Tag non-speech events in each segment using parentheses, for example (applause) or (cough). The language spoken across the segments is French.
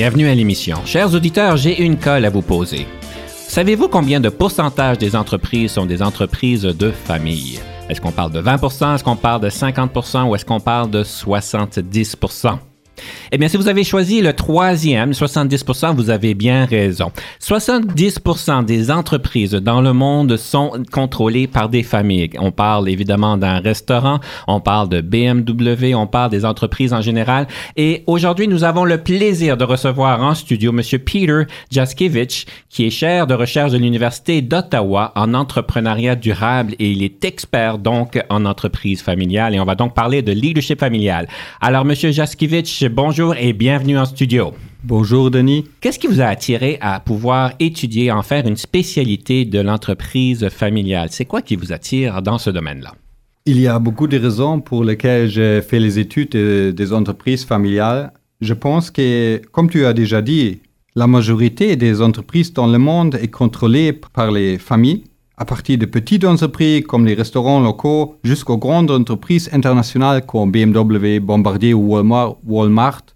Bienvenue à l'émission. Chers auditeurs, j'ai une colle à vous poser. Savez-vous combien de pourcentage des entreprises sont des entreprises de famille? Est-ce qu'on parle de 20% Est-ce qu'on parle de 50% ou est-ce qu'on parle de 70 eh bien, si vous avez choisi le troisième, 70%, vous avez bien raison. 70% des entreprises dans le monde sont contrôlées par des familles. On parle évidemment d'un restaurant, on parle de BMW, on parle des entreprises en général. Et aujourd'hui, nous avons le plaisir de recevoir en studio M. Peter Jaskevich, qui est chair de recherche de l'Université d'Ottawa en entrepreneuriat durable et il est expert donc en entreprise familiale. Et on va donc parler de leadership familial. Alors, M. Jaskevich, bonjour et bienvenue en studio. Bonjour Denis. Qu'est-ce qui vous a attiré à pouvoir étudier, en faire une spécialité de l'entreprise familiale? C'est quoi qui vous attire dans ce domaine-là? Il y a beaucoup de raisons pour lesquelles j'ai fait les études des entreprises familiales. Je pense que, comme tu as déjà dit, la majorité des entreprises dans le monde est contrôlée par les familles, à partir de petites entreprises comme les restaurants locaux jusqu'aux grandes entreprises internationales comme BMW, Bombardier ou Walmart.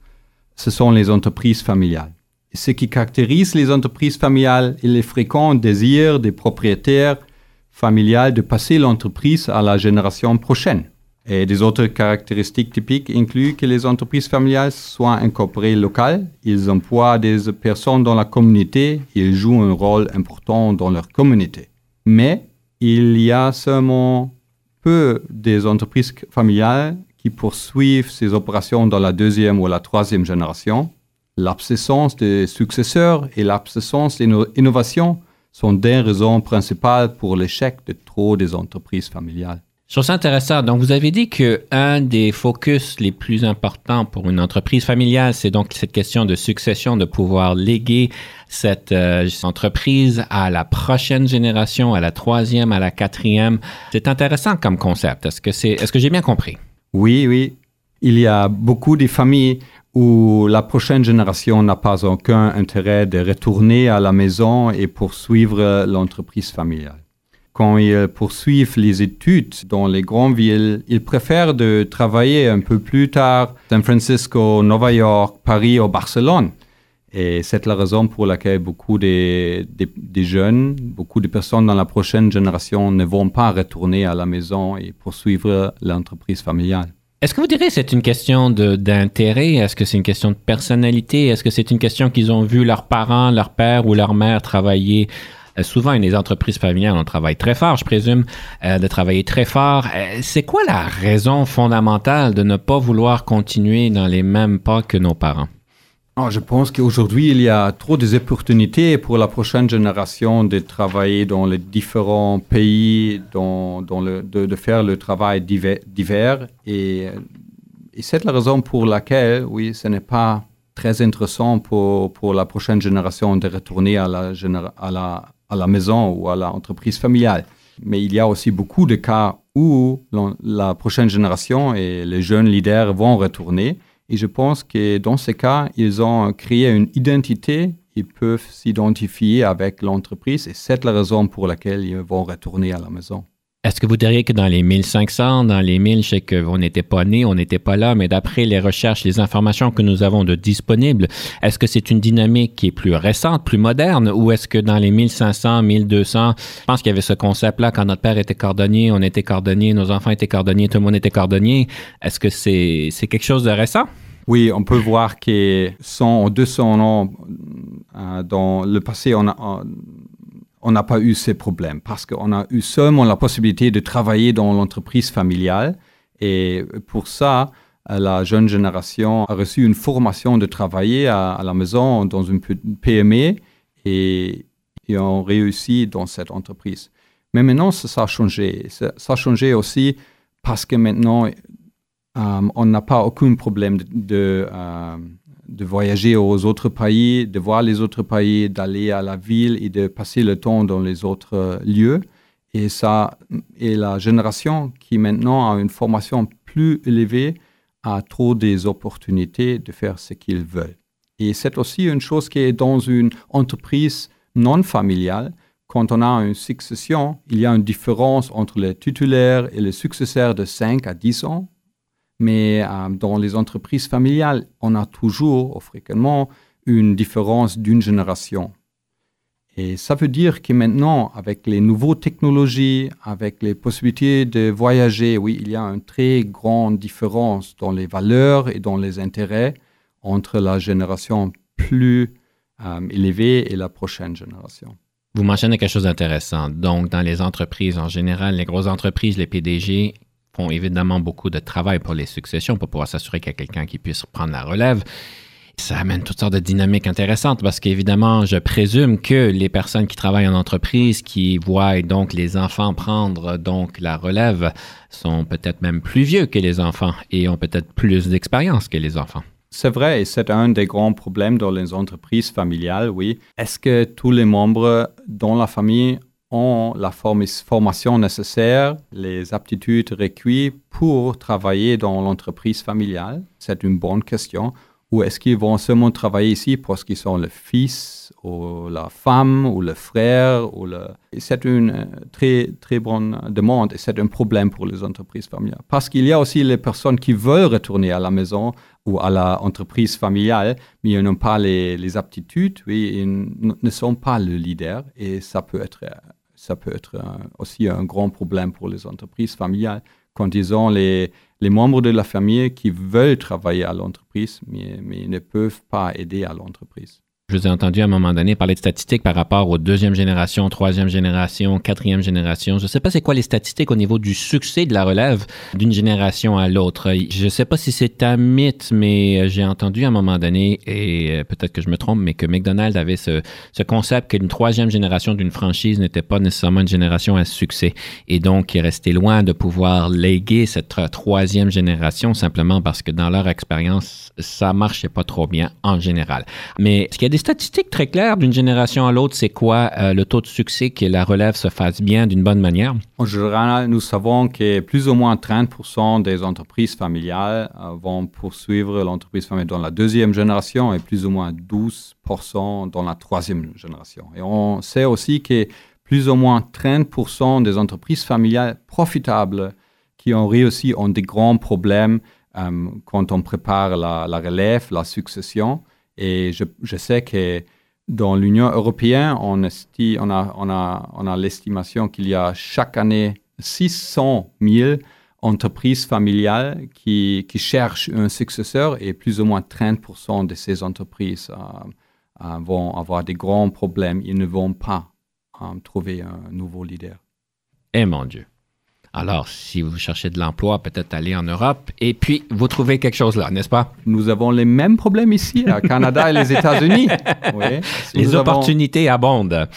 Ce sont les entreprises familiales. ce qui caractérise les entreprises familiales est le fréquent désir des propriétaires familiales de passer l'entreprise à la génération prochaine. Et des autres caractéristiques typiques incluent que les entreprises familiales soient incorporées locales, ils emploient des personnes dans la communauté, ils jouent un rôle important dans leur communauté. Mais il y a seulement peu des entreprises familiales qui poursuivent ces opérations dans la deuxième ou la troisième génération. L'absence des successeurs et l'absence d'innovation sont des raisons principales pour l'échec de trop des entreprises familiales. Je trouve ça intéressant. Donc, vous avez dit que un des focus les plus importants pour une entreprise familiale, c'est donc cette question de succession, de pouvoir léguer cette euh, entreprise à la prochaine génération, à la troisième, à la quatrième. C'est intéressant comme concept. Est-ce que c'est, est-ce que j'ai bien compris? Oui, oui. Il y a beaucoup de familles où la prochaine génération n'a pas aucun intérêt de retourner à la maison et poursuivre l'entreprise familiale. Quand ils poursuivent les études dans les grandes villes, ils préfèrent de travailler un peu plus tard San Francisco, New York, Paris ou Barcelone. Et c'est la raison pour laquelle beaucoup de, jeunes, beaucoup de personnes dans la prochaine génération ne vont pas retourner à la maison et poursuivre l'entreprise familiale. Est-ce que vous direz que c'est une question d'intérêt? Est-ce que c'est une question de personnalité? Est-ce que c'est une question qu'ils ont vu leurs parents, leur père ou leur mère travailler? Euh, souvent, les entreprises familiales, on travaille très fort, je présume, euh, de travailler très fort. Euh, c'est quoi la raison fondamentale de ne pas vouloir continuer dans les mêmes pas que nos parents? Ah, je pense qu'aujourd'hui, il y a trop d'opportunités pour la prochaine génération de travailler dans les différents pays, de, faire le travail divers. Et, c'est la raison pour laquelle, oui, ce n'est pas très intéressant pour, la prochaine génération de retourner à la maison ou à l'entreprise familiale. Mais il y a aussi beaucoup de cas où la prochaine génération et les jeunes leaders vont retourner et je pense que dans ces cas, ils ont créé une identité, ils peuvent s'identifier avec l'entreprise et c'est la raison pour laquelle ils vont retourner à la maison. Est-ce que vous diriez que dans les 1500, dans les 1000, je sais qu'on n'était pas né, on n'était pas là, mais d'après les recherches, les informations que nous avons de disponibles, est-ce que c'est une dynamique qui est plus récente, plus moderne, ou est-ce que dans les 1500, 1200, je pense qu'il y avait ce concept-là, quand notre père était cordonnier, on était cordonnier, nos enfants étaient cordonniers, tout le monde était cordonnier. Est-ce que c'est quelque chose de récent? Oui, on peut voir que 100 ou 200 ans euh, dans le passé, on a, n'a pas eu ces problèmes parce qu'on a eu seulement la possibilité de travailler dans l'entreprise familiale. Et pour ça, la jeune génération a reçu une formation de travailler à, la maison dans une PME et, et ont réussi dans cette entreprise. Mais maintenant, ça, a changé. Ça, a changé aussi parce que maintenant, on n'a pas aucun problème de, de, voyager aux autres pays, de voir les autres pays, d'aller à la ville et de passer le temps dans les autres lieux. Et ça, et la génération qui maintenant a une formation plus élevée a trop des opportunités de faire ce qu'ils veulent. Et c'est aussi une chose qui est dans une entreprise non familiale. Quand on a une succession, il y a une différence entre les titulaires et les successeurs de 5 à 10 ans. Mais euh, dans les entreprises familiales, on a toujours, fréquemment, une différence d'une génération. Et ça veut dire que maintenant, avec les nouvelles technologies, avec les possibilités de voyager, oui, il y a une très grande différence dans les valeurs et dans les intérêts entre la génération plus euh, élevée et la prochaine génération. Vous mentionnez quelque chose d'intéressant. Donc, dans les entreprises en général, les grosses entreprises, les PDG font évidemment beaucoup de travail pour les successions pour pouvoir s'assurer qu'il y a quelqu'un qui puisse prendre la relève. Ça amène toutes sortes de dynamiques intéressantes parce qu'évidemment, je présume que les personnes qui travaillent en entreprise, qui voient donc les enfants prendre donc la relève, sont peut-être même plus vieux que les enfants et ont peut-être plus d'expérience que les enfants. C'est vrai, et c'est un des grands problèmes dans les entreprises familiales, oui. Est-ce que tous les membres dans la famille ont la formation nécessaire, les aptitudes requises pour travailler dans l'entreprise familiale. C'est une bonne question. Ou est-ce qu'ils vont seulement travailler ici parce qu'ils sont le fils ou la femme ou le frère ou le... C'est une euh, très, très bonne demande et c'est un problème pour les entreprises familiales. Parce qu'il y a aussi les personnes qui veulent retourner à la maison ou à l'entreprise familiale, mais ils n'ont pas les, aptitudes, oui, ils ne sont pas le leader et ça peut être, ça peut être aussi un grand problème pour les entreprises familiales quand ils ont les, les membres de la famille qui veulent travailler à l'entreprise, mais, mais ne peuvent pas aider à l'entreprise. Je vous ai entendu à un moment donné parler de statistiques par rapport aux deuxième génération, troisième génération, quatrième génération. Je ne sais pas c'est quoi les statistiques au niveau du succès de la relève d'une génération à l'autre. Je ne sais pas si c'est un mythe, mais j'ai entendu à un moment donné, et euh, peut-être que je me trompe, mais que McDonald's avait ce, ce concept qu'une troisième génération d'une franchise n'était pas nécessairement une génération à succès. Et donc, il restait loin de pouvoir léguer cette troisième génération simplement parce que dans leur expérience, ça marchait pas trop bien en général. Mais ce qui des statistiques très claires d'une génération à l'autre, c'est quoi euh, le taux de succès que la relève se fasse bien d'une bonne manière? En général, nous savons que plus ou moins 30% des entreprises familiales euh, vont poursuivre l'entreprise familiale dans la deuxième génération et plus ou moins 12% dans la troisième génération. Et on sait aussi que plus ou moins 30% des entreprises familiales profitables qui ont réussi ont des grands problèmes euh, quand on prépare la, relève, la succession. Et je, sais que dans l'Union européenne, on, a, on a, on a l'estimation qu'il y a chaque année 600 000 entreprises familiales qui, cherchent un successeur et plus ou moins 30% de ces entreprises euh, euh, vont avoir des grands problèmes. Ils ne vont pas trouver un nouveau leader. Eh mon Dieu. Alors, si vous cherchez de l'emploi, peut-être aller en Europe et puis vous trouvez quelque chose là, n'est-ce pas? Nous avons les mêmes problèmes ici, au Canada et les États-Unis. (laughs) Oui, les opportunités abondent.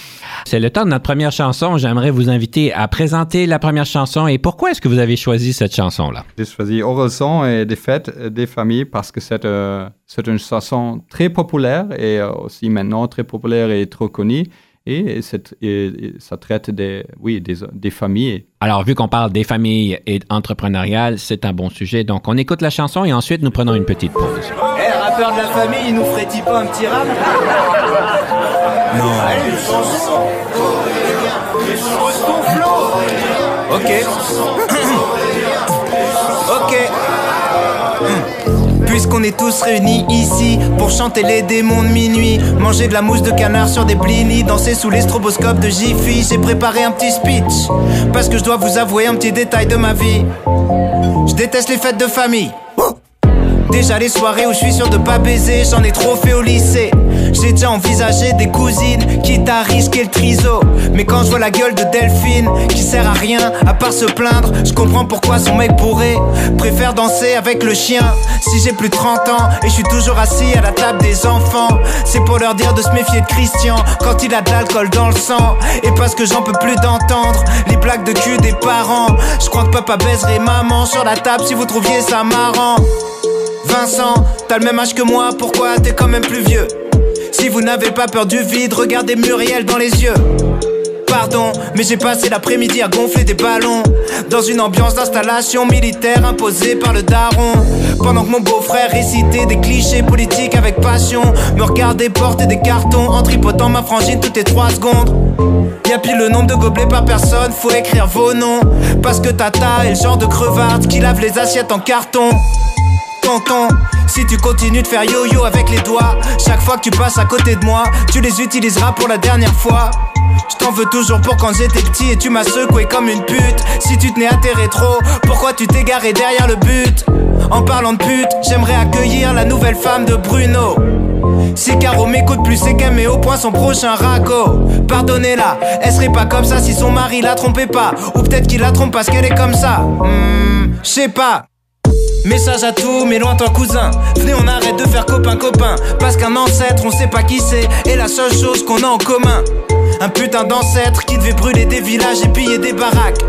C'est le temps de notre première chanson. J'aimerais vous inviter à présenter la première chanson. Et pourquoi est-ce que vous avez choisi cette chanson-là? J'ai choisi Horizon et des fêtes des familles parce que c'est euh, une chanson très populaire et euh, aussi maintenant très populaire et trop connue et, ça traite des, oui, des, familles. Alors, vu qu'on parle des familles et entrepreneuriales, c'est un bon sujet. Donc, on écoute la chanson et ensuite nous prenons une petite pause. Hé, hey, rappeur de la famille, il nous ferait-il pas un petit rap? Non. Allez, Ok. (coughs) ok. Puisqu'on est tous réunis ici pour chanter les démons de minuit, manger de la mousse de canard sur des blinis, danser sous les stroboscopes de Jiffy. J'ai préparé un petit speech parce que je dois vous avouer un petit détail de ma vie. Je déteste les fêtes de famille. Déjà les soirées où je suis sûr de pas baiser, j'en ai trop fait au lycée. J'ai déjà envisagé des cousines, quitte à risquer le triso. Mais quand je vois la gueule de Delphine, qui sert à rien à part se plaindre, je comprends pourquoi son mec pourrait préfère danser avec le chien. Si j'ai plus de 30 ans et je suis toujours assis à la table des enfants, c'est pour leur dire de se méfier de Christian quand il a de l'alcool dans le sang. Et parce que j'en peux plus d'entendre les blagues de cul des parents. Je crois que papa baiserait maman sur la table si vous trouviez ça marrant. Vincent, t'as le même âge que moi, pourquoi t'es quand même plus vieux? Si vous n'avez pas peur du vide, regardez Muriel dans les yeux. Pardon, mais j'ai passé l'après-midi à gonfler des ballons. Dans une ambiance d'installation militaire imposée par le daron. Pendant que mon beau-frère récitait des clichés politiques avec passion Me regardait porter des cartons en tripotant ma frangine toutes les 3 secondes. Y'a pile le nombre de gobelets par personne, faut écrire vos noms. Parce que Tata est le genre de crevarde qui lave les assiettes en carton Si tu continues de faire yo-yo avec les doigts Chaque fois que tu passes à côté de moi, tu les utiliseras pour la dernière fois je t'en veux toujours pour quand j'étais petit et tu m'as secoué comme une pute. Si tu tenais à tes pourquoi tu t'es garé derrière le but? En parlant de pute, j'aimerais accueillir la nouvelle femme de Bruno. Si Caro m'écoute plus, c'est qu'elle met au point son prochain raco. Pardonnez-la, elle serait pas comme ça si son mari la trompait pas. Ou peut-être qu'il la trompe parce qu'elle est comme ça. Hmm, je sais pas. Message à tous mes lointains cousins. Venez, on arrête de faire copain-copain. Parce qu'un ancêtre, on sait pas qui c'est. Et la seule chose qu'on a en commun. Un putain d'ancêtre qui devait brûler des villages et piller des baraques.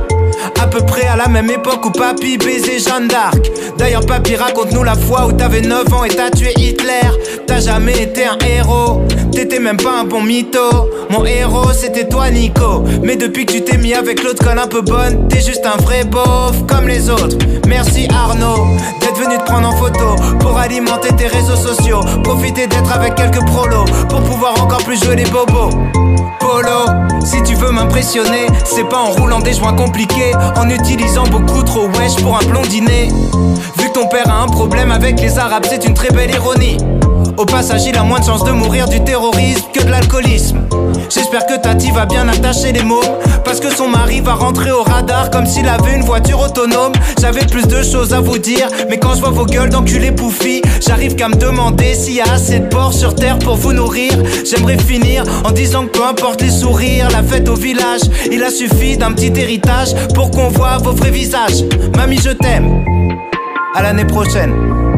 À peu près à la même époque où papy baisait Jeanne d'Arc. D'ailleurs, papy, raconte-nous la fois où t'avais 9 ans et t'as tué Hitler. T'as jamais été un héros, t'étais même pas un bon mytho. Mon héros, c'était toi, Nico. Mais depuis que tu t'es mis avec l'autre conne un peu bonne, t'es juste un vrai beauf comme les autres. Merci Arnaud d'être venu te prendre en photo pour alimenter tes réseaux sociaux. Profiter d'être avec quelques prolos pour pouvoir encore plus jouer les bobos. Polo, si tu veux m'impressionner, c'est pas en roulant des joints compliqués, en utilisant beaucoup trop wesh pour un blondinet. Vu que ton père a un problème avec les arabes, c'est une très belle ironie. Au passage, il a moins de chances de mourir du terrorisme que de l'alcoolisme. J'espère que Tati va bien attacher les mots. Parce que son mari va rentrer au radar comme s'il avait une voiture autonome. J'avais plus de choses à vous dire, mais quand je vois vos gueules d'enculés pouffis, j'arrive qu'à me demander s'il y a assez de porc sur terre pour vous nourrir. J'aimerais finir en disant que peu importe les sourires, la fête au village, il a suffi d'un petit héritage pour qu'on voit vos vrais visages. Mamie, je t'aime. À l'année prochaine.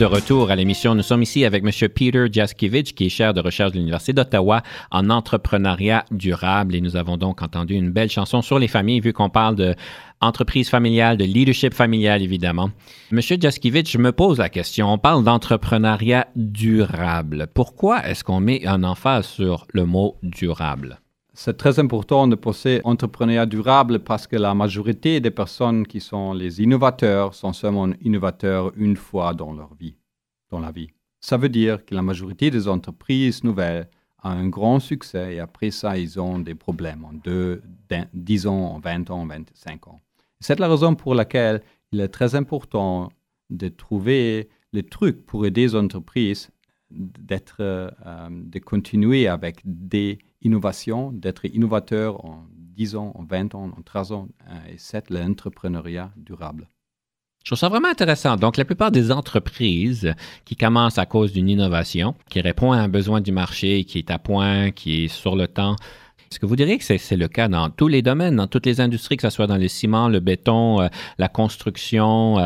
de retour à l'émission. Nous sommes ici avec M. Peter Jaskiewicz, qui est chaire de recherche de l'Université d'Ottawa en entrepreneuriat durable. Et nous avons donc entendu une belle chanson sur les familles, vu qu'on parle de familiale, de leadership familial, évidemment. Monsieur Jaskiewicz, je me pose la question. On parle d'entrepreneuriat durable. Pourquoi est-ce qu'on met un emphase sur le mot durable? C'est très important de penser entrepreneuriat durable parce que la majorité des personnes qui sont les innovateurs sont seulement innovateurs une fois dans leur vie, dans la vie. Ça veut dire que la majorité des entreprises nouvelles a un grand succès et après ça, ils ont des problèmes en 2, 10 ans, 20 ans, 25 ans. C'est la raison pour laquelle il est très important de trouver les trucs pour aider les entreprises d'être, euh, de continuer avec des innovation, d'être innovateur en 10 ans, en 20 ans, en 30 ans, euh, et c'est l'entrepreneuriat durable. Je trouve ça vraiment intéressant. Donc, la plupart des entreprises qui commencent à cause d'une innovation, qui répond à un besoin du marché, qui est à point, qui est sur le temps, est-ce que vous diriez que c'est le cas dans tous les domaines, dans toutes les industries, que ce soit dans le ciment, le béton, euh, la construction?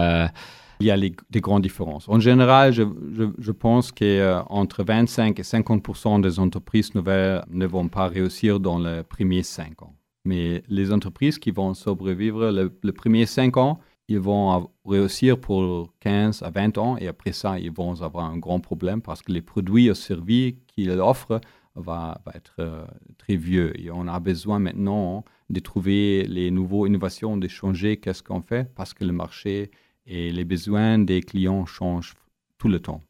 Il y a des grandes différences. En général, je, pense qu'entre 25 et 50% des entreprises nouvelles ne vont pas réussir dans les premiers cinq ans. Mais les entreprises qui vont survivre le, les premiers cinq ans, ils vont réussir pour 15 à 20 ans et après ça, ils vont avoir un grand problème parce que les produits et services qu'ils offrent vont être euh, très vieux. Et on a besoin maintenant de trouver les nouvelles innovations, de changer qu'est-ce qu'on fait parce que le marché et les besoins des clients changent tout le temps.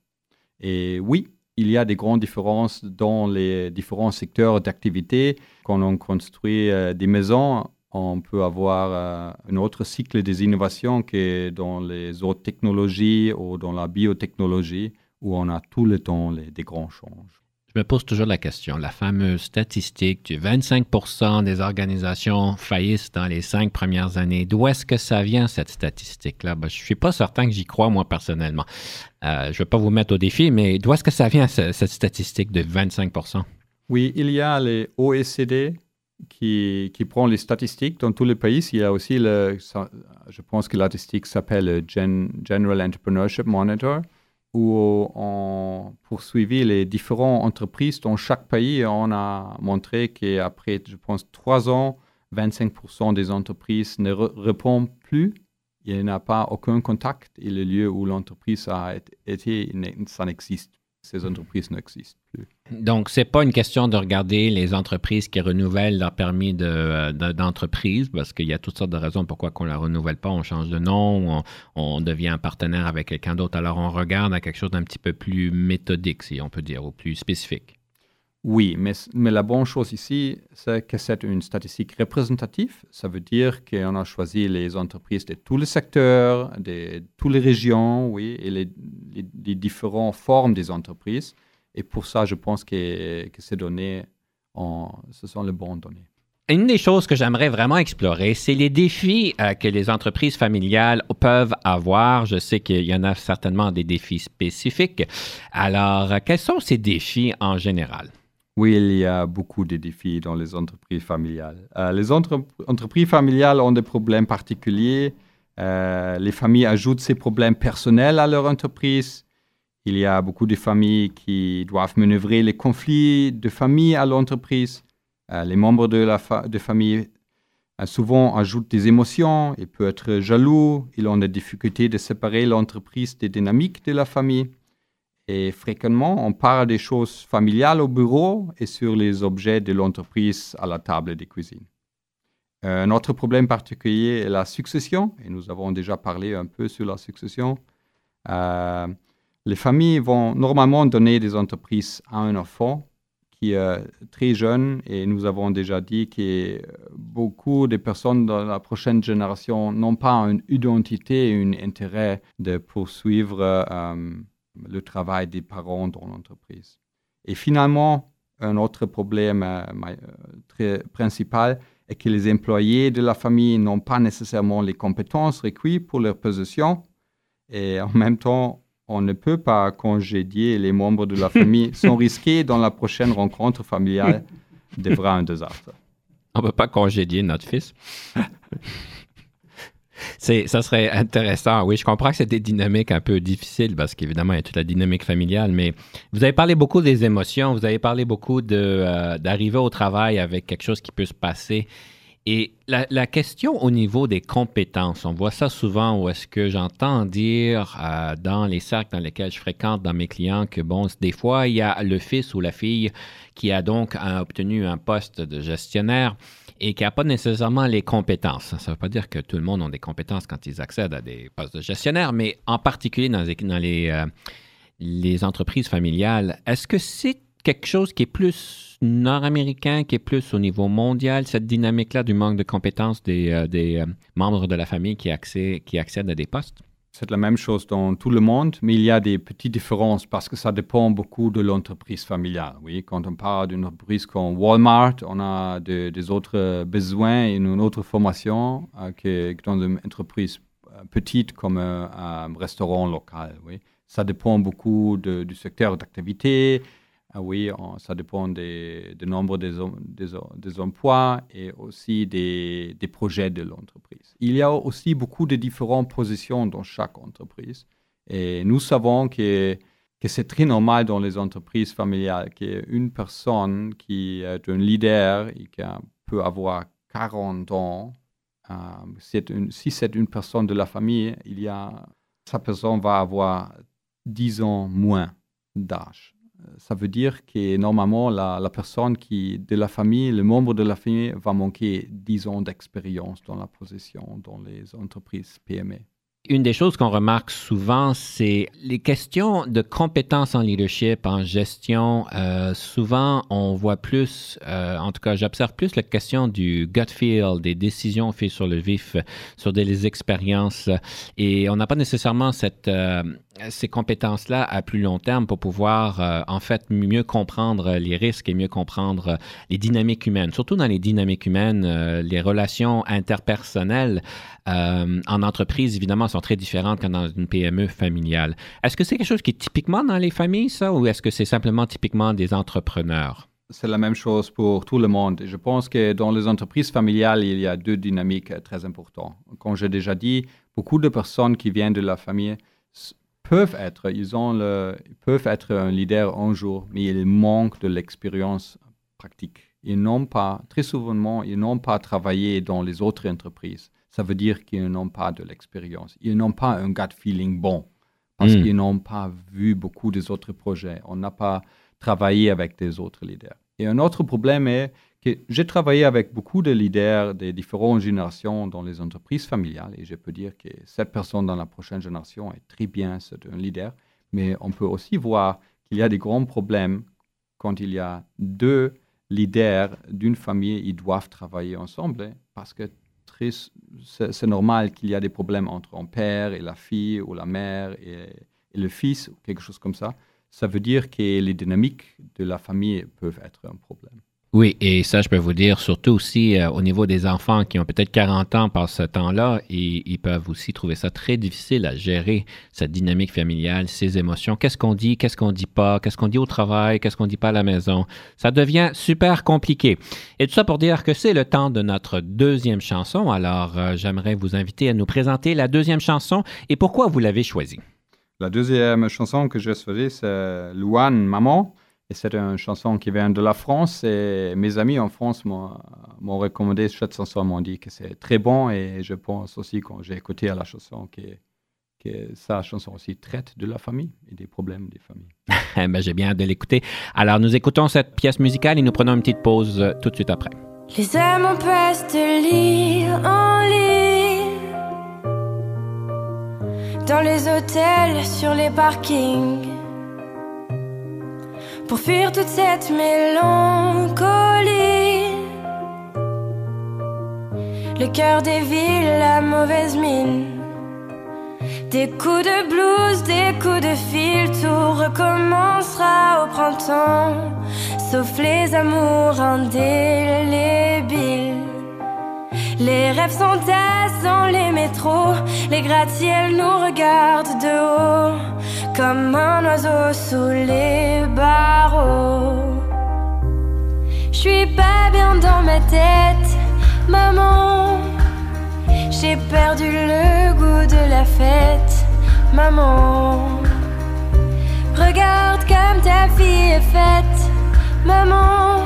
Et oui, il y a des grandes différences dans les différents secteurs d'activité. Quand on construit euh, des maisons, on peut avoir euh, un autre cycle des innovations que dans les autres technologies ou dans la biotechnologie, où on a tout le temps des grands changements. Je me pose toujours la question, la fameuse statistique du 25% des organisations faillissent dans les cinq premières années. D'où est-ce que ça vient, cette statistique-là? Ben, je ne suis pas certain que j'y crois, moi, personnellement. Euh, je ne vais pas vous mettre au défi, mais d'où est-ce que ça vient, cette, statistique de 25% Oui, il y a les OECD qui, qui prend les statistiques dans tous les pays. Il y a aussi, je pense que la statistique s'appelle General Entrepreneurship Monitor où on poursuivit les différentes entreprises dans chaque pays. On a montré qu'après, je pense, trois ans, 25% des entreprises ne répondent plus. Il n'y a pas aucun contact et le lieu où l'entreprise a été, ça n'existe ces entreprises n'existent plus. Donc, ce n'est pas une question de regarder les entreprises qui renouvellent leur permis d'entreprise, parce qu'il y a toutes sortes de raisons pourquoi on ne la renouvelle pas. On change de nom, on, on devient un partenaire avec quelqu'un d'autre. Alors, on regarde à quelque chose d'un petit peu plus méthodique, si on peut dire, ou plus spécifique. Oui, mais, mais, la bonne chose ici, c'est que c'est une statistique représentative. Ça veut dire qu'on a choisi les entreprises de tous les secteurs, de toutes les régions, oui, et les, différentes formes des entreprises. Et pour ça, je pense que, que ces données, ce sont les bonnes données. Une des choses que j'aimerais vraiment explorer, c'est les défis euh, que les entreprises familiales peuvent avoir. Je sais qu'il y en a certainement des défis spécifiques. Alors, quels sont ces défis en général? Oui, il y a beaucoup de défis dans les entreprises familiales. Euh, les entreprises familiales ont des problèmes particuliers. Euh, les familles ajoutent ces problèmes personnels à leur entreprise. Il y a beaucoup de familles qui doivent manœuvrer les conflits de famille à l'entreprise. Euh, les membres de la de famille souvent ajoutent des émotions. Ils peuvent être jaloux. Ils ont des difficultés de séparer l'entreprise des dynamiques de la famille. Et fréquemment, on parle des choses familiales au bureau et sur les objets de l'entreprise à la table de cuisine. Un autre problème particulier est la succession, et nous avons déjà parlé un peu sur la succession. Euh, les familles vont normalement donner des entreprises à un enfant qui est très jeune, et nous avons déjà dit que beaucoup de personnes dans la prochaine génération n'ont pas une identité un intérêt de poursuivre. Euh, le travail des parents dans l'entreprise. Et finalement, un autre problème euh, euh, très principal est que les employés de la famille n'ont pas nécessairement les compétences requises pour leur position. Et en (laughs) même temps, on ne peut pas congédier les membres de la (laughs) famille sans risquer dans la prochaine rencontre familiale (laughs) devra un désastre. On ne peut pas congédier notre fils. Ça serait intéressant. Oui, je comprends que c'est des dynamiques un peu difficiles parce qu'évidemment, il y a toute la dynamique familiale, mais vous avez parlé beaucoup des émotions, vous avez parlé beaucoup euh, d'arriver au travail avec quelque chose qui peut se passer. Et la, question au niveau des compétences, on voit ça souvent où est-ce que j'entends dire euh, dans les cercles dans lesquels je fréquente dans mes clients que, bon, des fois, il y a le fils ou la fille qui a donc obtenu un poste de gestionnaire et qui n'a pas nécessairement les compétences. Ça ne veut pas dire que tout le monde a des compétences quand ils accèdent à des postes de gestionnaire, mais en particulier dans euh, les entreprises familiales, est-ce que c'est quelque chose qui est plus nord-américain, qui est plus au niveau mondial, cette dynamique-là du manque de compétences des, euh, euh, membres de la famille qui, qui accèdent à des postes? C'est la même chose dans tout le monde, mais il y a des petites différences parce que ça dépend beaucoup de l'entreprise familiale. Oui, quand on parle d'une entreprise comme Walmart, on a des autres besoins et une autre formation euh, que, dans une entreprise euh, petite comme un, restaurant local. Oui, ça dépend beaucoup du secteur d'activité, ah oui, ça dépend nombre des, des, emplois et aussi des, des projets de l'entreprise. Il y a aussi beaucoup de différentes positions dans chaque entreprise. Et nous savons que, que c'est très normal dans les entreprises familiales qu'une personne qui est un leader et qui peut avoir 40 ans si c'est une personne de la famille, il y a, sa personne va avoir 10 ans moins d'âge. Ça veut dire que normalement, la, personne qui, de la famille, le membre de la famille va manquer 10 ans d'expérience dans la possession dans les entreprises PME. Une des choses qu'on remarque souvent, c'est les questions de compétences en leadership, en gestion. Euh, souvent, on voit plus, euh, en tout cas, j'observe plus la question du gut feel, des décisions faites sur le vif, sur des expériences. Et on n'a pas nécessairement cette, euh, ces compétences-là à plus long terme pour pouvoir, euh, en fait, mieux comprendre les risques et mieux comprendre les dynamiques humaines. Surtout dans les dynamiques humaines, euh, les relations interpersonnelles euh, en entreprise, évidemment, sont très différentes que dans une PME familiale. Est-ce que c'est quelque chose qui est typiquement dans les familles, ça, ou est-ce que c'est simplement typiquement des entrepreneurs? C'est la même chose pour tout le monde. Je pense que dans les entreprises familiales, il y a deux dynamiques très importantes. Comme j'ai déjà dit, beaucoup de personnes qui viennent de la famille peuvent être, ils, ont le, peuvent être un leader un jour, mais ils manquent de l'expérience pratique. Ils n'ont pas, très souvent, ils n'ont pas travaillé dans les autres entreprises. Ça veut dire qu'ils n'ont pas de l'expérience. Ils n'ont pas un gut feeling bon parce hmm. qu'ils n'ont pas vu beaucoup des autres projets. On n'a pas travaillé avec des autres leaders. Et un autre problème est j'ai travaillé avec beaucoup de leaders des différentes générations dans les entreprises familiales et je peux dire que cette personne dans la prochaine génération est très bien, c'est un leader. Mais on peut aussi voir qu'il y a des grands problèmes quand il y a deux leaders d'une famille, ils doivent travailler ensemble hein, parce que c'est normal qu'il y a des problèmes entre un père et la fille ou la mère et, et le fils ou quelque chose comme ça. Ça veut dire que les dynamiques de la famille peuvent être un problème. Oui, et ça, je peux vous dire, surtout aussi euh, au niveau des enfants qui ont peut-être 40 ans par ce temps-là, ils peuvent aussi trouver ça très difficile à gérer, cette dynamique familiale, ces émotions. Qu'est-ce qu'on dit, qu'est-ce qu'on dit pas, qu'est-ce qu'on dit au travail, qu'est-ce qu'on dit pas à la maison? Ça devient super compliqué. Et tout ça pour dire que c'est le temps de notre deuxième chanson. Alors, euh, j'aimerais vous inviter à nous présenter la deuxième chanson et pourquoi vous l'avez choisie. La deuxième chanson que j'ai choisie, c'est Louane Maman. Et c'est une chanson qui vient de la France et mes amis en France m'ont recommandé cette chanson, m'ont dit que c'est très bon et je pense aussi quand j'ai écouté la chanson que, que sa chanson aussi traite de la famille et des problèmes des familles. (laughs) ben, j'ai bien hâte de l'écouter. Alors nous écoutons cette pièce musicale et nous prenons une petite pause euh, tout de suite après. Les hommes passent de lire en lit dans les hôtels, sur les parkings pour fuir toute cette mélancolie. Le cœur des villes, la mauvaise mine. Des coups de blues, des coups de fil, tout recommencera au printemps, sauf les amours indélébiles. Les rêves s'entassent dans les métros, les gratte-ciels nous regardent de haut comme un oiseau sous les barreaux. Je suis pas bien dans ma tête, maman. J'ai perdu le goût de la fête, maman. Regarde comme ta fille est faite, maman.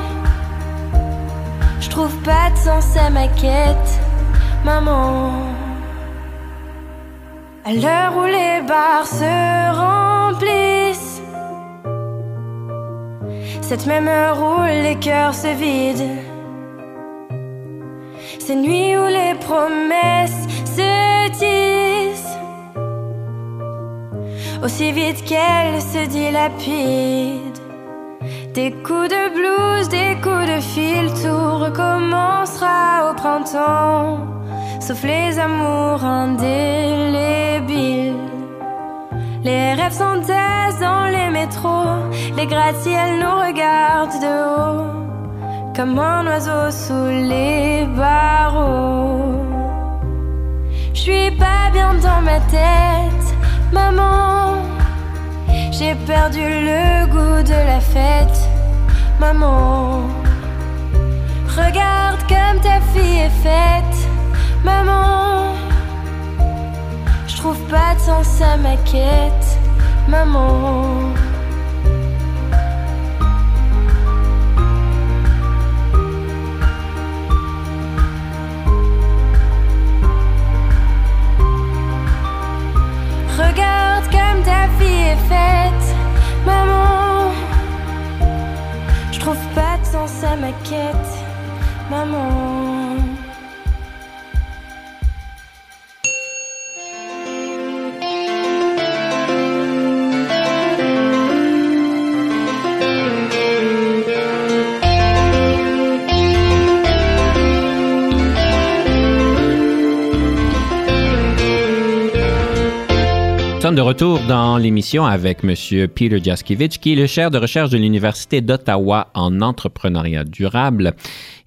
Je trouve pas de sens à ma quête, maman. À l'heure où les bars se remplissent, cette même heure où les cœurs se vident, ces nuits où les promesses se disent, aussi vite qu'elles se dilapident. Des coups de blues, des coups de fil, tout recommencera au printemps sauf les amours indélébiles. Les rêves s'entassent dans les métros, les gratte-ciels nous regardent de haut, comme un oiseau sous les barreaux. Je suis pas bien dans ma tête, maman. J'ai perdu le goût de la fête, maman. Regarde comme ta fille est faite. sans sa maquette, maman. Regarde comme ta vie est faite, maman. Je trouve pas de sens à ma quête, maman. Sommes de retour dans l'émission avec M. Peter Jaskiewicz, qui est le chaire de recherche de l'Université d'Ottawa en entrepreneuriat durable.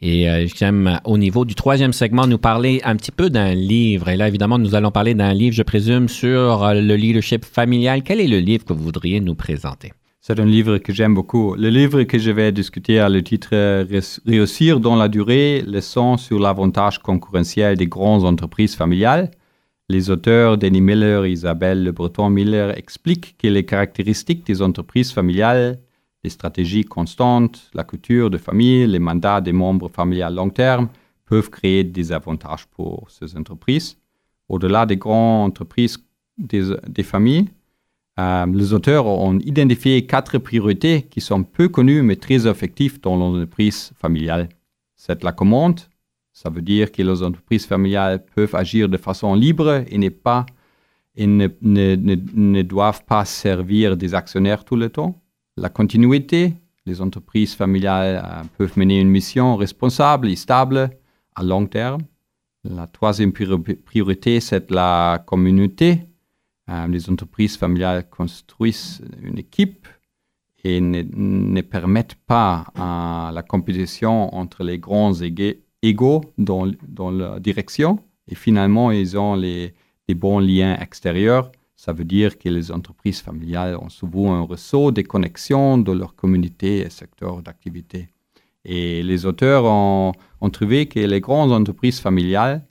Et euh, j'aime, au niveau du troisième segment, nous parler un petit peu d'un livre. Et là, évidemment, nous allons parler d'un livre, je présume, sur euh, le leadership familial. Quel est le livre que vous voudriez nous présenter? C'est un livre que j'aime beaucoup. Le livre que je vais discuter a le titre euh, Réussir dans la durée, leçon sur l'avantage concurrentiel des grandes entreprises familiales. Les auteurs Denis Miller et Isabelle Le Breton Miller expliquent que les caractéristiques des entreprises familiales, les stratégies constantes, la culture de famille, les mandats des membres familiales long terme peuvent créer des avantages pour ces entreprises. Au-delà des grandes entreprises des, familles, euh, les auteurs ont identifié quatre priorités qui sont peu connues mais très effectives dans l'entreprise familiale. C'est la commande, ça veut dire que les entreprises familiales peuvent agir de façon libre et, pas, et ne, ne, ne, doivent pas servir des actionnaires tout le temps. La continuité, les entreprises familiales euh, peuvent mener une mission responsable et stable à long terme. La troisième priorité, c'est la communauté. Euh, les entreprises familiales construisent une équipe et ne, ne permettent pas la compétition entre les grands égaux dans, dans la direction et finalement, ils ont les, des bons liens extérieurs. Ça veut dire que les entreprises familiales ont souvent un réseau de connexions de leur communauté et secteur d'activité. Et les auteurs ont, ont, trouvé que les grandes entreprises familiales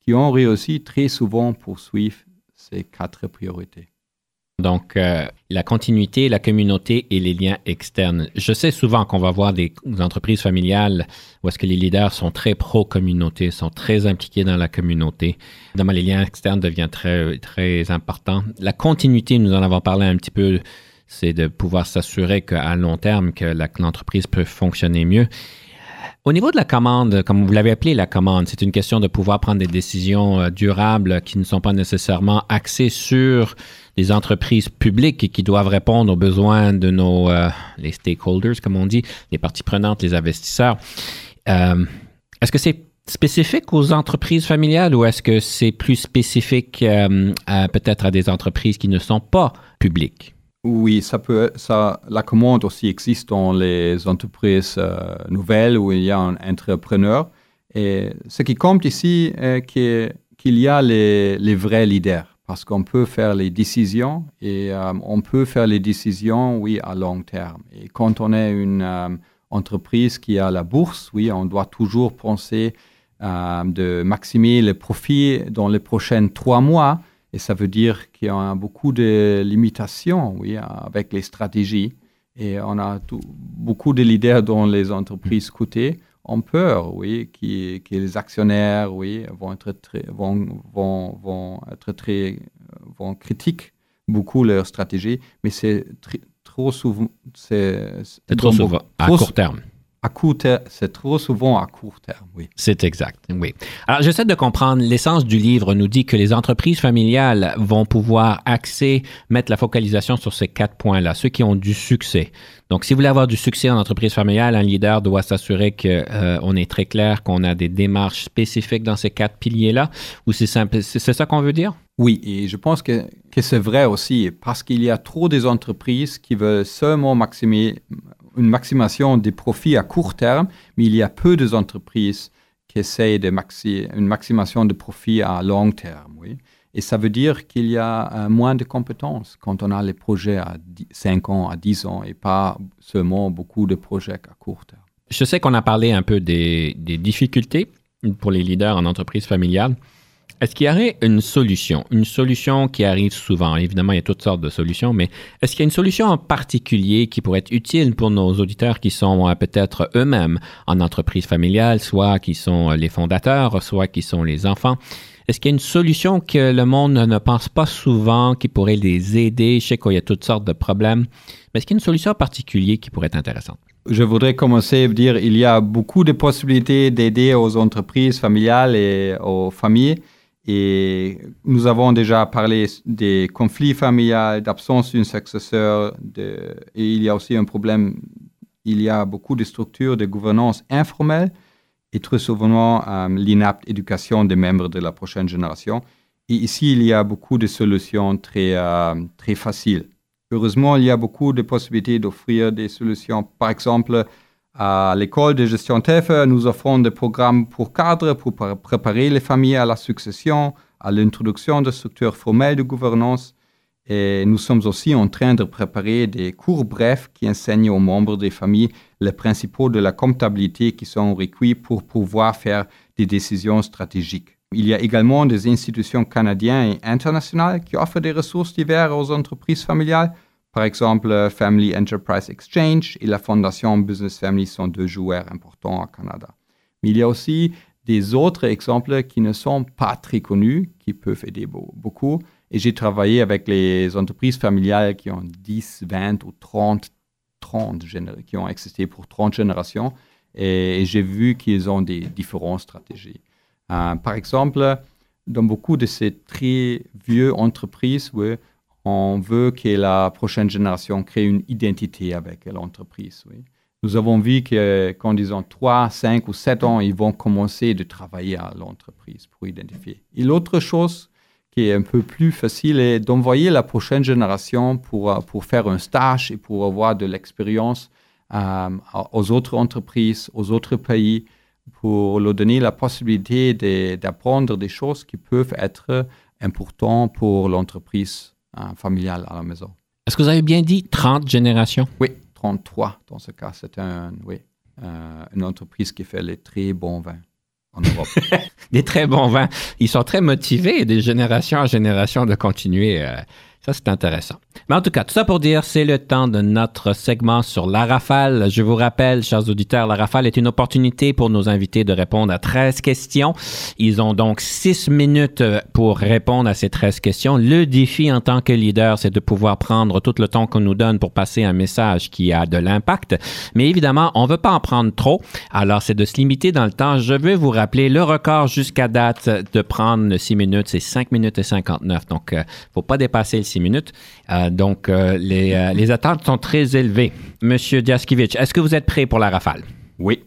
qui ont réussi très souvent poursuivent ces quatre priorités. Donc, euh, la continuité, la communauté et les liens externes. Je sais souvent qu'on va voir des entreprises familiales où est-ce que les leaders sont très pro-communauté, sont très impliqués dans la communauté. Évidemment, les liens externes deviennent très, très importants. La continuité, nous en avons parlé un petit peu, c'est de pouvoir s'assurer qu'à long terme, que l'entreprise peut fonctionner mieux. Au niveau de la commande, comme vous l'avez appelé la commande, c'est une question de pouvoir prendre des décisions euh, durables qui ne sont pas nécessairement axées sur des entreprises publiques et qui doivent répondre aux besoins de nos euh, stakeholders, comme on dit, les parties prenantes, les investisseurs. Euh, est-ce que c'est spécifique aux entreprises familiales ou est-ce que c'est plus spécifique peut-être à des entreprises qui ne sont pas publiques? Oui, ça peut, ça, la commande aussi existe dans les entreprises euh, nouvelles où il y a un entrepreneur. Et ce qui compte ici est qu'il y a les, les, vrais leaders parce qu'on peut faire les décisions et euh, on peut faire les décisions, oui, à long terme. Et quand on est une euh, entreprise qui a la bourse, oui, on doit toujours penser de maximiser le profit dans les prochains trois mois et ça veut dire qu'il y a beaucoup de limitations oui, avec les stratégies. Et on a tout, beaucoup de leaders dans les entreprises cotées ont peur, oui, que, les actionnaires, oui, vont être très, vont, vont, vont être très, vont critiquer beaucoup leur stratégie, mais c'est trop souvent, c'est trop souvent à court terme à court terme, c'est trop souvent à court terme, oui. C'est exact, oui. Alors, j'essaie de comprendre. L'essence du livre nous dit que les entreprises familiales vont pouvoir axer, mettre la focalisation sur ces quatre points-là, ceux qui ont du succès. Donc, si vous voulez avoir du succès en entreprise familiale, un leader doit s'assurer qu'on euh, est très clair, qu'on a des démarches spécifiques dans ces quatre piliers-là, ou c'est simple, c'est ça qu'on veut dire? Oui, et je pense que, que c'est vrai aussi, parce qu'il y a trop des entreprises qui veulent seulement maximiser une maximation des profits à court terme, mais il y a peu d'entreprises qui essayent une maximation de profits à long terme. Et ça veut dire qu'il y a euh, moins de compétences quand on a les projets à 5 ans, à 10 ans et pas seulement beaucoup de projets à court terme. Je sais qu'on a parlé un peu des difficultés pour les leaders en entreprise familiale. Est-ce qu'il y aurait une solution, une solution qui arrive souvent? Évidemment, il y a toutes sortes de solutions, mais est-ce qu'il y a une solution en particulier qui pourrait être utile pour nos auditeurs qui sont euh, peut-être eux-mêmes en entreprise familiale, soit qui sont euh, les fondateurs, soit qui sont les enfants? Est-ce qu'il y a une solution que le monde ne pense pas souvent, qui pourrait les aider? Je sais qu'il y a toutes sortes de problèmes, mais est-ce qu'il y a une solution en particulier qui pourrait être intéressante? Je voudrais commencer à dire il y a beaucoup de possibilités d'aider aux entreprises familiales et aux familles. Et nous avons déjà parlé des conflits familiaux, d'absence d'un successeur. Et il y a aussi un problème, il y a beaucoup de structures de gouvernance informelles et très souvent euh, l'inapte éducation des membres de la prochaine génération. Et ici, il y a beaucoup de solutions très, euh, très faciles. Heureusement, il y a beaucoup de possibilités d'offrir des solutions. Par exemple, à l'école de gestion TEF, nous offrons des programmes pour cadres pour préparer les familles à la succession, à l'introduction de structures formelles de gouvernance. Et nous sommes aussi en train de préparer des cours brefs qui enseignent aux membres des familles les principaux de la comptabilité qui sont requis pour pouvoir faire des décisions stratégiques. Il y a également des institutions canadiennes et internationales qui offrent des ressources diverses aux entreprises familiales. Par exemple, Family Enterprise Exchange et la Fondation Business Family sont deux joueurs importants au Canada. Mais il y a aussi des autres exemples qui ne sont pas très connus, qui peuvent aider beaucoup. Et j'ai travaillé avec les entreprises familiales qui ont 10, 20 ou 30, 30 qui ont existé pour 30 générations. Et, j'ai vu qu'ils ont des différentes stratégies. Euh, par exemple, dans beaucoup de ces très vieux entreprises, où on veut que la prochaine génération crée une identité avec l'entreprise. Nous avons vu qu'en disant 3, 5 ou 7 ans, ils vont commencer de travailler à l'entreprise pour identifier. Et l'autre chose qui est un peu plus facile est d'envoyer la prochaine génération pour, pour faire un stage et pour avoir de l'expérience euh, aux autres entreprises, aux autres pays, pour leur donner la possibilité d'apprendre des choses qui peuvent être importantes pour l'entreprise hein, familiale à la maison. Est-ce que vous avez bien dit 30 générations? Oui, 33 dans ce cas. C'est un, oui, euh, une entreprise qui fait les très bons vins en Europe. (laughs) des très bons vins. Ils sont très motivés des générations en génération de continuer. Euh, ça, c'est intéressant. Mais en tout cas, tout ça pour dire, c'est le temps de notre segment sur la rafale. Je vous rappelle, chers auditeurs, la rafale est une opportunité pour nos invités de répondre à 13 questions. Ils ont donc 6 minutes pour répondre à ces 13 questions. Le défi en tant que leader, c'est de pouvoir prendre tout le temps qu'on nous donne pour passer un message qui a de l'impact. Mais évidemment, on ne veut pas en prendre trop. Alors, c'est de se limiter dans le temps. Je veux vous rappeler le record jusqu'à date de prendre 6 minutes, c'est 5 minutes et 59. Donc, il euh, ne faut pas dépasser le minutes. Euh, donc, euh, les, euh, les, attentes sont très élevées. Monsieur Diaskiewicz, est-ce que vous êtes prêt pour la rafale? Oui.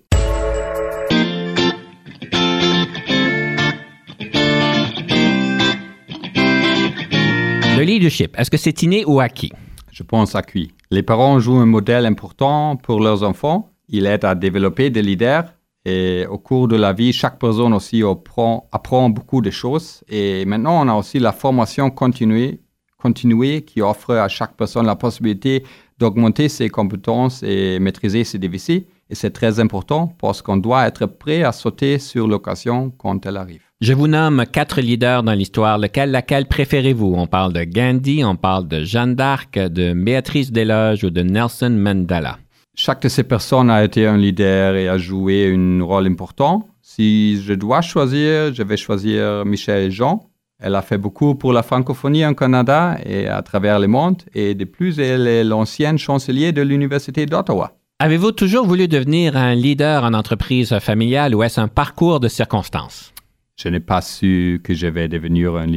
Le leadership, est-ce que c'est inné ou acquis? Je pense acquis. Les parents jouent un modèle important pour leurs enfants. Ils aident à développer des leaders et au cours de la vie, chaque personne aussi apprend, apprend beaucoup de choses. Et maintenant, on a aussi la formation continue continuer qui offre à chaque personne la possibilité d'augmenter ses compétences et maîtriser ses déficits. Et c'est très important parce qu'on doit être prêt à sauter sur l'occasion quand elle arrive. Je vous nomme quatre leaders dans l'histoire. Lequel, laquelle préférez-vous? On parle de Gandhi, on parle de Jeanne d'Arc, de Béatrice Desloges ou de Nelson Mandela? Chaque de ces personnes a été un leader et a joué un rôle important. Si je dois choisir, je vais choisir Michel Jean elle a fait beaucoup pour la francophonie en Canada et à travers le monde. Et de plus, elle est l'ancienne chancelier de l'Université d'Ottawa. Avez-vous toujours voulu devenir un leader en entreprise familiale ou est-ce un parcours de circonstances? Je n'ai pas su que je vais devenir un,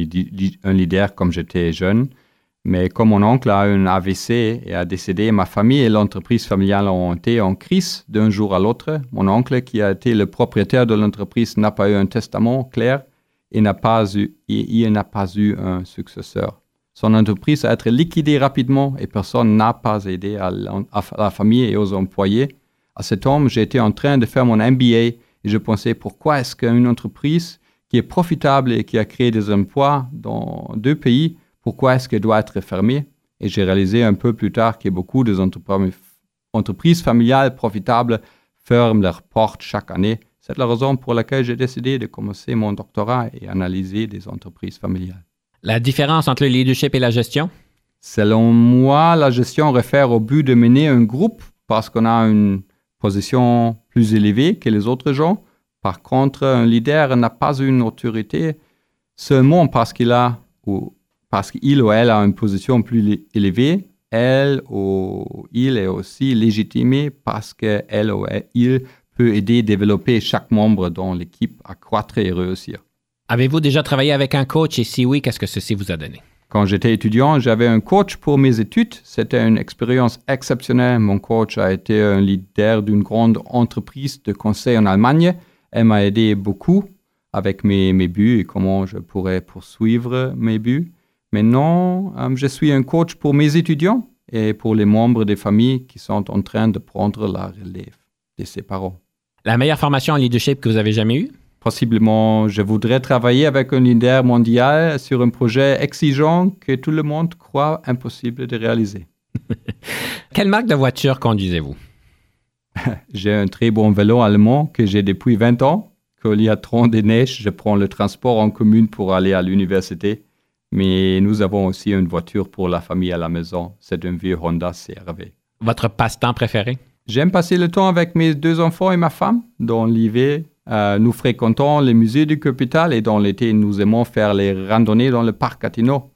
un leader comme j'étais jeune, mais comme mon oncle a un AVC et a décédé, ma famille et l'entreprise familiale ont été en crise d'un jour à l'autre. Mon oncle, qui a été le propriétaire de l'entreprise, n'a pas eu un testament clair il n'a pas eu, il, n'a pas eu un successeur. Son entreprise a été liquidée rapidement et personne n'a pas aidé à, la famille et aux employés. À cet homme, j'étais en train de faire mon MBA et je pensais pourquoi est-ce qu'une entreprise qui est profitable et qui a créé des emplois dans deux pays, pourquoi est-ce qu'elle doit être fermée? Et j'ai réalisé un peu plus tard que beaucoup d'entreprises familiales profitables ferment leurs portes chaque année c'est la raison pour laquelle j'ai décidé de commencer mon doctorat et analyser des entreprises familiales. La différence entre le leadership et la gestion? Selon moi, la gestion réfère au but de mener un groupe parce qu'on a une position plus élevée que les autres gens. Par contre, un leader n'a pas une autorité seulement parce qu'il a ou parce qu'il ou elle a une position plus élevée, elle ou il est aussi légitimé parce qu'elle ou il peut aider à développer chaque membre dans l'équipe à croître et réussir. Avez-vous déjà travaillé avec un coach et si oui, qu'est-ce que ceci vous a donné? Quand j'étais étudiant, j'avais un coach pour mes études. C'était une expérience exceptionnelle. Mon coach a été un leader d'une grande entreprise de conseil en Allemagne. Elle m'a aidé beaucoup avec mes, mes, buts et comment je pourrais poursuivre mes buts. Maintenant, euh, je suis un coach pour mes étudiants et pour les membres des familles qui sont en train de prendre la relève de ses parents. La meilleure formation en leadership que vous avez jamais eue? Possiblement, je voudrais travailler avec un leader mondial sur un projet exigeant que tout le monde croit impossible de réaliser. (laughs) Quelle marque de voiture conduisez-vous? (laughs) j'ai un très bon vélo allemand que j'ai depuis 20 ans. Quand il y a trop de neige, je prends le transport en commune pour aller à l'université. Mais nous avons aussi une voiture pour la famille à la maison. C'est un vieux Honda CRV. Votre passe-temps préféré? J'aime passer le temps avec mes deux enfants et ma femme. Dans l'hiver, euh, nous fréquentons les musées du capital et dans l'été, nous aimons faire les randonnées dans le parc Catino.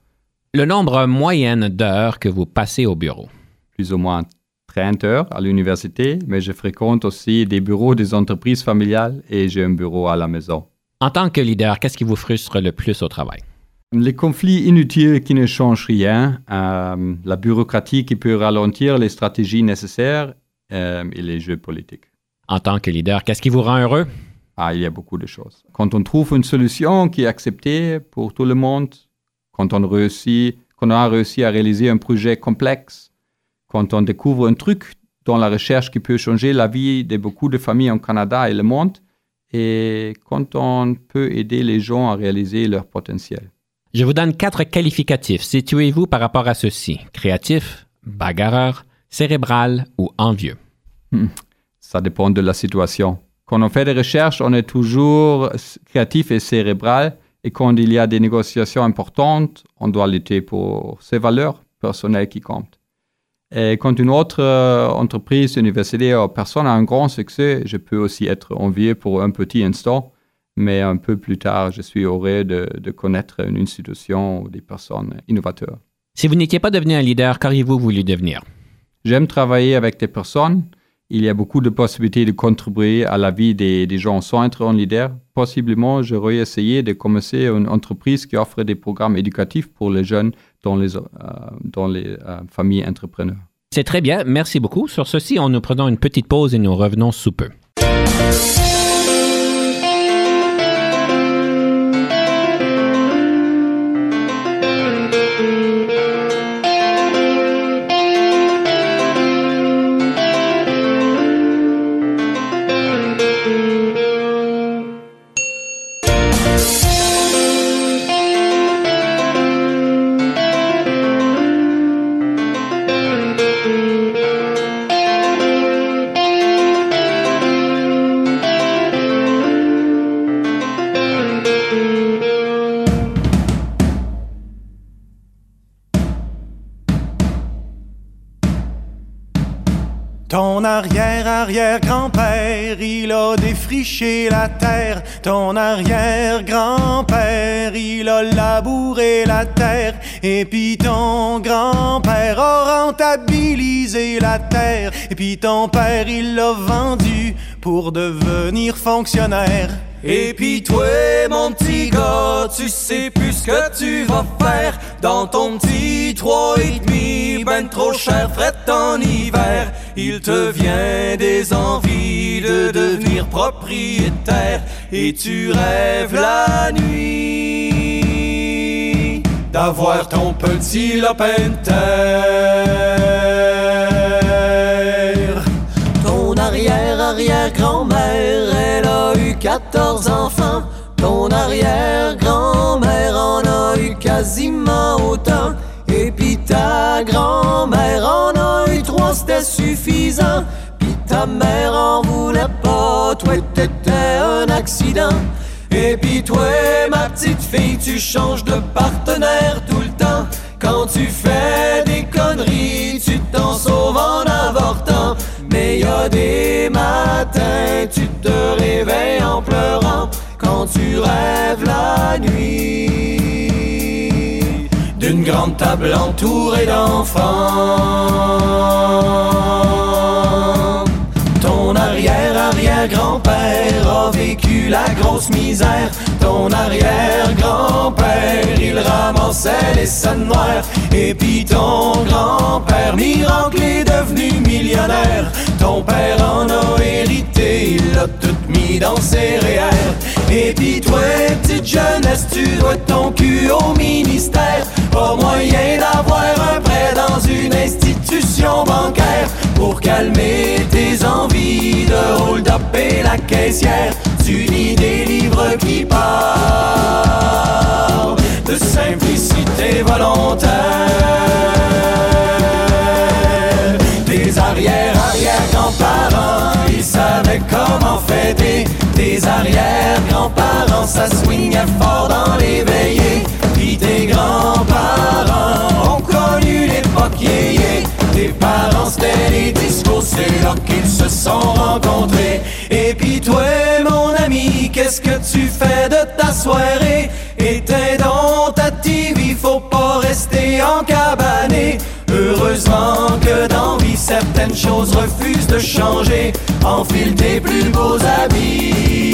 Le nombre moyen d'heures que vous passez au bureau? Plus ou moins 30 heures à l'université, mais je fréquente aussi des bureaux des entreprises familiales et j'ai un bureau à la maison. En tant que leader, qu'est-ce qui vous frustre le plus au travail? Les conflits inutiles qui ne changent rien, euh, la bureaucratie qui peut ralentir les stratégies nécessaires euh, et les jeux politiques. En tant que leader, qu'est-ce qui vous rend heureux? Ah, il y a beaucoup de choses. Quand on trouve une solution qui est acceptée pour tout le monde, quand on, réussit, quand on a réussi à réaliser un projet complexe, quand on découvre un truc dans la recherche qui peut changer la vie de beaucoup de familles en Canada et le monde, et quand on peut aider les gens à réaliser leur potentiel. Je vous donne quatre qualificatifs. Situez-vous par rapport à ceux-ci. Créatif, bagarreur, cérébral ou envieux. Hmm. Ça dépend de la situation. Quand on fait des recherches, on est toujours créatif et cérébral. Et quand il y a des négociations importantes, on doit lutter pour ses valeurs personnelles qui comptent. Et quand une autre euh, entreprise, université ou personne a un grand succès, je peux aussi être envié pour un petit instant, mais un peu plus tard, je suis heureux de, de connaître une institution ou des personnes innovateurs. Si vous n'étiez pas devenu un leader, qu'auriez-vous voulu devenir? J'aime travailler avec des personnes il y a beaucoup de possibilités de contribuer à la vie des, gens sans être un leader. Possiblement, j'aurais essayé de commencer une entreprise qui offre des programmes éducatifs pour les jeunes dans les, euh, euh, familles entrepreneurs. C'est très bien, merci beaucoup. Sur ceci, on nous prenons une petite pause et nous revenons sous peu. Arrière-grand-père, il a défriché la terre. Ton arrière-grand-père, il a labouré la terre. Et puis ton grand-père a rentabilisé la terre. Et puis ton père, il l'a vendu pour devenir fonctionnaire. Et puis toi, mon petit gars, tu sais plus ce que tu vas faire dans ton petit trois et demi, ben trop cher, fret en hiver. Il te vient des envies de devenir propriétaire et tu rêves la nuit d'avoir ton petit terre. Ton arrière-arrière-grand-mère, elle a eu 14 enfants. Ton arrière-grand-mère en a eu quasiment autant. Et puis ta grand-mère en a eu trois, c'était suffisant. Puis ta mère en voulait pas, toi t'étais un accident. Et puis toi, ma petite fille, tu changes de partenaire tout le temps. Quand tu fais des conneries, tu t'en sauves en Quand tu rêves la nuit d'une grande table entourée d'enfants. Ton arrière-arrière-grand-père a vécu la grosse misère. Ton arrière-grand-père, il ramassait les scènes noires. Et puis ton grand-père, miracle, est devenu millionnaire. Ton père en a hérité, il l'a tout mis dans ses REER. Et puis toi, petite jeunesse, tu dois ton cul au ministère. Pas moyen d'avoir un prêt dans une institution bancaire pour calmer tes envies de hold-up et la caissière. Tu lis des livres qui parlent de simplicité volontaire. Tes arrière-arrière-grands-parents, ils savaient comment fêter. Tes arrière-grands-parents, ça swingait fort dans les veillées. Puis tes grands-parents ont connu l'époque yéyé. Tes parents, c'était les discours, c'est là qu'ils se sont rencontrés. Et puis toi, mon ami, qu'est-ce que tu fais de ta soirée? Éteins certaines choses refusent de changer. Enfile tes plus beaux habits,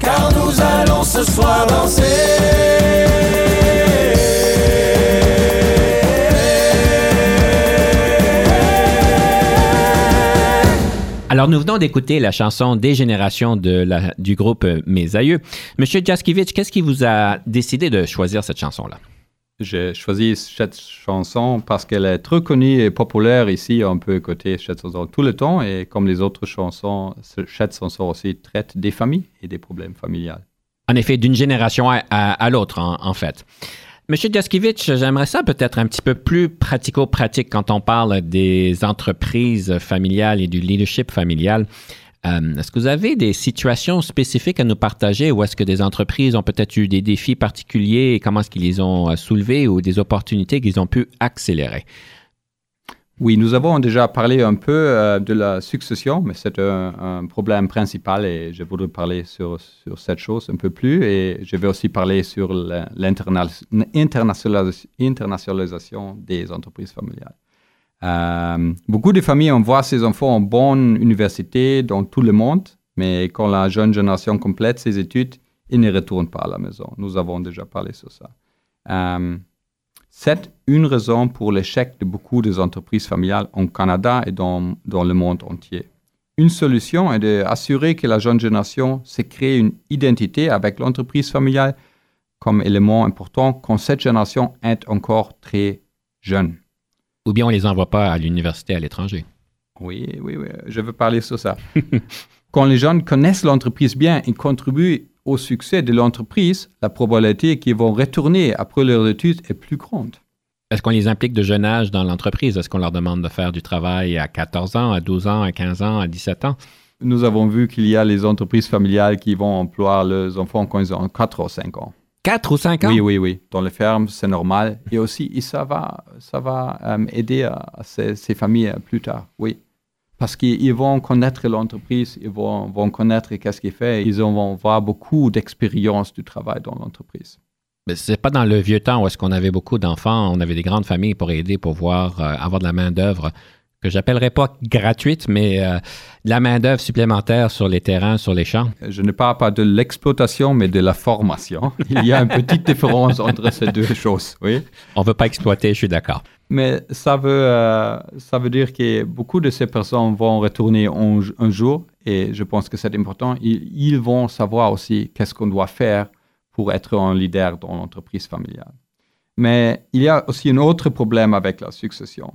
car nous allons ce soir danser. Alors, nous venons d'écouter la chanson Des générations de du groupe Mes Aïeux. Monsieur Jaskiewicz, qu'est-ce qui vous a décidé de choisir cette chanson-là? J'ai choisi cette chanson parce qu'elle est très connue et populaire ici. On peut écouter cette chanson tout le temps et comme les autres chansons, ce- cette chanson aussi traite des familles et des problèmes familiales. En effet, d'une génération à, l'autre, en, fait. Monsieur Jaskiewicz, j'aimerais ça peut-être un petit peu plus pratico-pratique quand on parle des entreprises familiales et du leadership familial. Euh, est-ce que vous avez des situations spécifiques à nous partager ou est-ce que des entreprises ont peut-être eu des défis particuliers et comment est-ce qu'ils les ont euh, soulevés ou des opportunités qu'ils ont pu accélérer? Oui, nous avons déjà parlé un peu euh, de la succession, mais c'est un, problème principal et je voudrais parler sur, cette chose un peu plus. Et je vais aussi parler sur la- l'interna- l'internationalis- internationalisation des entreprises familiales. Euh, beaucoup de familles envoient ses enfants en bonne université dans tout le monde, mais quand la jeune génération complète ses études, ils ne retournent pas à la maison. Nous avons déjà parlé sur ça. Euh, c'est une raison pour l'échec de beaucoup des entreprises familiales en Canada et dans, dans le monde entier. Une solution est d'assurer que la jeune génération se crée une identité avec l'entreprise familiale comme élément important quand cette génération est encore très jeune. Ou bien on les envoie pas à l'université à l'étranger? Oui, oui, oui, je veux parler sur ça. (laughs) Quand les jeunes connaissent l'entreprise bien et contribuent au succès de l'entreprise, la probabilité qu'ils vont retourner après leurs études est plus grande. Est-ce qu'on les implique de jeune âge dans l'entreprise? Est-ce qu'on leur demande de faire du travail à 14 ans, à 12 ans, à 15 ans, à 17 ans? Nous avons vu qu'il y a les entreprises familiales qui vont employer leurs enfants quand ils ont 4 ou 5 ans. 4 ou 5 ans? Oui, oui, oui. Dans les fermes, c'est normal. Et aussi, et ça va, ça va euh, aider à, ces, ces familles euh, plus tard, oui. Parce qu'ils ils vont connaître l'entreprise, ils vont, vont connaître qu'est-ce qu'il fait, ils vont avoir beaucoup d'expérience du travail dans l'entreprise. Mais c'est pas dans le vieux temps où est-ce qu'on avait beaucoup d'enfants, on avait des grandes familles pour aider, pour voir, euh, avoir de la main-d'œuvre que j'appellerais pas gratuite, mais euh, de la main-d'œuvre supplémentaire sur les terrains, sur les champs. Je ne parle pas de l'exploitation, mais de la formation. (laughs) Il y a une petite différence entre ces deux choses, oui. On veut pas exploiter, je suis d'accord. Mais ça veut, euh, ça veut dire que beaucoup de ces personnes vont retourner un, un jour, et je pense que c'est important. Ils, ils vont savoir aussi qu'est-ce qu'on doit faire pour être un leader dans l'entreprise familiale. Mais il y a aussi un autre problème avec la succession.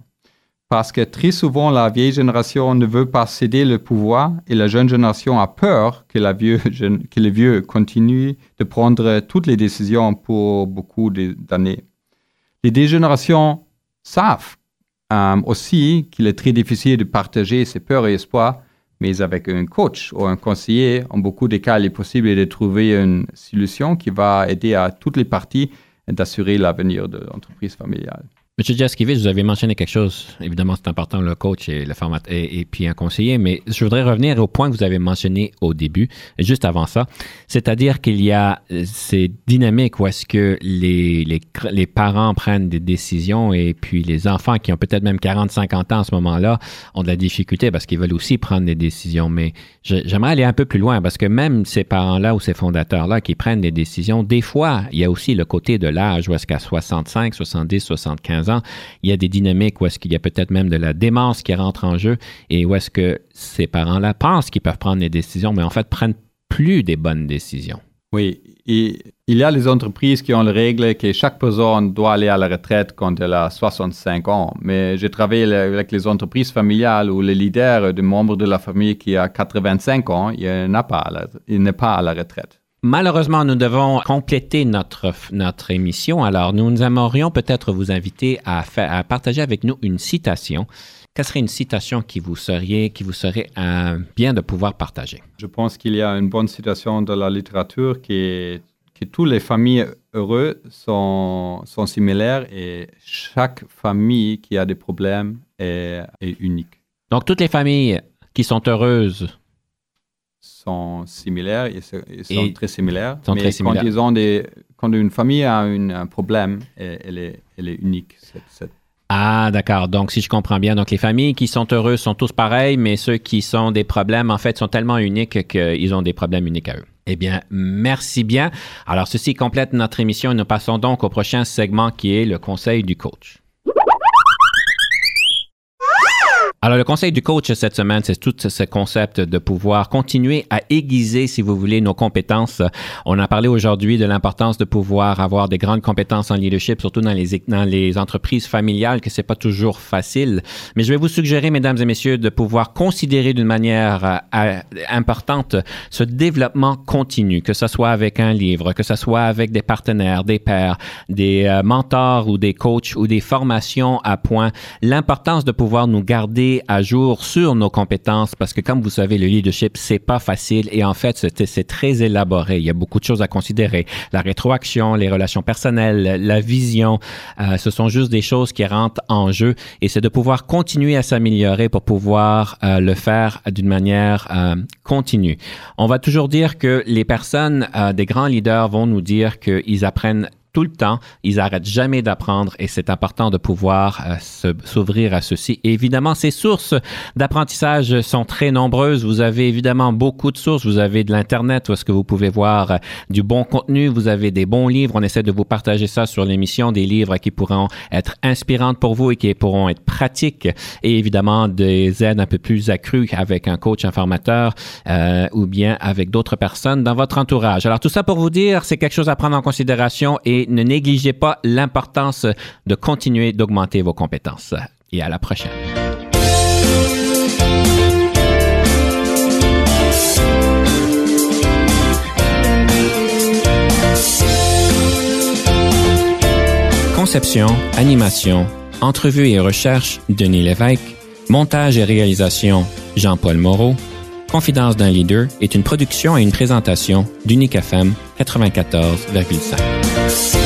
Parce que très souvent, la vieille génération ne veut pas céder le pouvoir et la jeune génération a peur que, la vieux, (laughs) que les vieux continuent de prendre toutes les décisions pour beaucoup d'années. Les deux générations savent euh, aussi qu'il est très difficile de partager ses peurs et espoirs, mais avec un coach ou un conseiller, en beaucoup de cas, il est possible de trouver une solution qui va aider à toutes les parties d'assurer l'avenir de l'entreprise familiale. Monsieur Jaskiewicz, vous avez mentionné quelque chose. Évidemment, c'est important, le coach et le format et, puis un conseiller, mais je voudrais revenir au point que vous avez mentionné au début, juste avant ça. C'est-à-dire qu'il y a ces dynamiques où est-ce que les, les, les, parents prennent des décisions et puis les enfants qui ont peut-être même 40, 50 ans à ce moment-là ont de la difficulté parce qu'ils veulent aussi prendre des décisions. Mais j'aimerais aller un peu plus loin parce que même ces parents-là ou ces fondateurs-là qui prennent des décisions, des fois, il y a aussi le côté de l'âge où est-ce qu'à 65, 70, 75 ans, il y a des dynamiques où est-ce qu'il y a peut-être même de la démence qui rentre en jeu et où est-ce que ces parents-là pensent qu'ils peuvent prendre des décisions, mais en fait prennent plus des bonnes décisions. Oui, il y a les entreprises qui ont la règle que chaque personne doit aller à la retraite quand elle a 65 ans. Mais j'ai travaillé avec les entreprises familiales où le leader de membres de la famille qui a 85 ans, il n'est pas, pas à la retraite. Malheureusement, nous devons compléter notre, notre émission. Alors, nous aimerions peut-être vous inviter à, faire, à partager avec nous une citation. Quelle serait une citation qui vous serait, qui vous serait euh, bien de pouvoir partager? Je pense qu'il y a une bonne citation de la littérature qui est que toutes les familles heureuses sont, sont similaires et chaque famille qui a des problèmes est, est unique. Donc, toutes les familles qui sont heureuses sont similaires, ils, sont très similaires. mais Quand, ils ont des, quand une famille a un problème, elle, est, elle est unique. Ah, d'accord. Donc, si je comprends bien, donc les familles qui sont heureuses sont tous pareils, mais ceux qui sont des problèmes, en fait, sont tellement uniques qu'ils ont des problèmes uniques à eux. Eh bien, merci bien. Alors, ceci complète notre émission et nous passons donc au prochain segment qui est le conseil du coach. Alors, le conseil du coach cette semaine, c'est tout ce concept de pouvoir continuer à aiguiser, si vous voulez, nos compétences. On a parlé aujourd'hui de l'importance de pouvoir avoir des grandes compétences en leadership, surtout dans les, dans les entreprises familiales, que c'est pas toujours facile. Mais je vais vous suggérer, mesdames et messieurs, de pouvoir considérer d'une manière euh, importante ce développement continu, que ce soit avec un livre, que ce soit avec des partenaires, des pairs, des euh, mentors ou des coachs ou des formations à point. L'importance de pouvoir nous garder à jour sur nos compétences parce que comme vous savez, le leadership, c'est pas facile et en fait, c'est très élaboré. Il y a beaucoup de choses à considérer. La rétroaction, les relations personnelles, la vision, euh, ce sont juste des choses qui rentrent en jeu et c'est de pouvoir continuer à s'améliorer pour pouvoir euh, le faire d'une manière euh, continue. On va toujours dire que les personnes, des grands leaders vont nous dire qu'ils apprennent tout le temps. Ils n'arrêtent jamais d'apprendre et c'est important de pouvoir euh, s'ouvrir à ceci. évidemment, ces sources d'apprentissage sont très nombreuses. Vous avez évidemment beaucoup de sources. Vous avez de l'Internet où est-ce que vous pouvez voir euh, du bon contenu. Vous avez des bons livres. On essaie de vous partager ça sur l'émission, des livres qui pourront être inspirantes pour vous et qui pourront être pratiques. Et évidemment, des aides un peu plus accrues avec un coach, un formateur euh, ou bien avec d'autres personnes dans votre entourage. Alors tout ça pour vous dire, c'est quelque chose à prendre en considération et ne négligez pas l'importance de continuer d'augmenter vos compétences. Et à la prochaine. Conception, animation, entrevue et recherche, Denis Lévesque. Montage et réalisation, Jean-Paul Moreau. Confidence d'un leader est une production et une présentation d'Unique FM 94,5.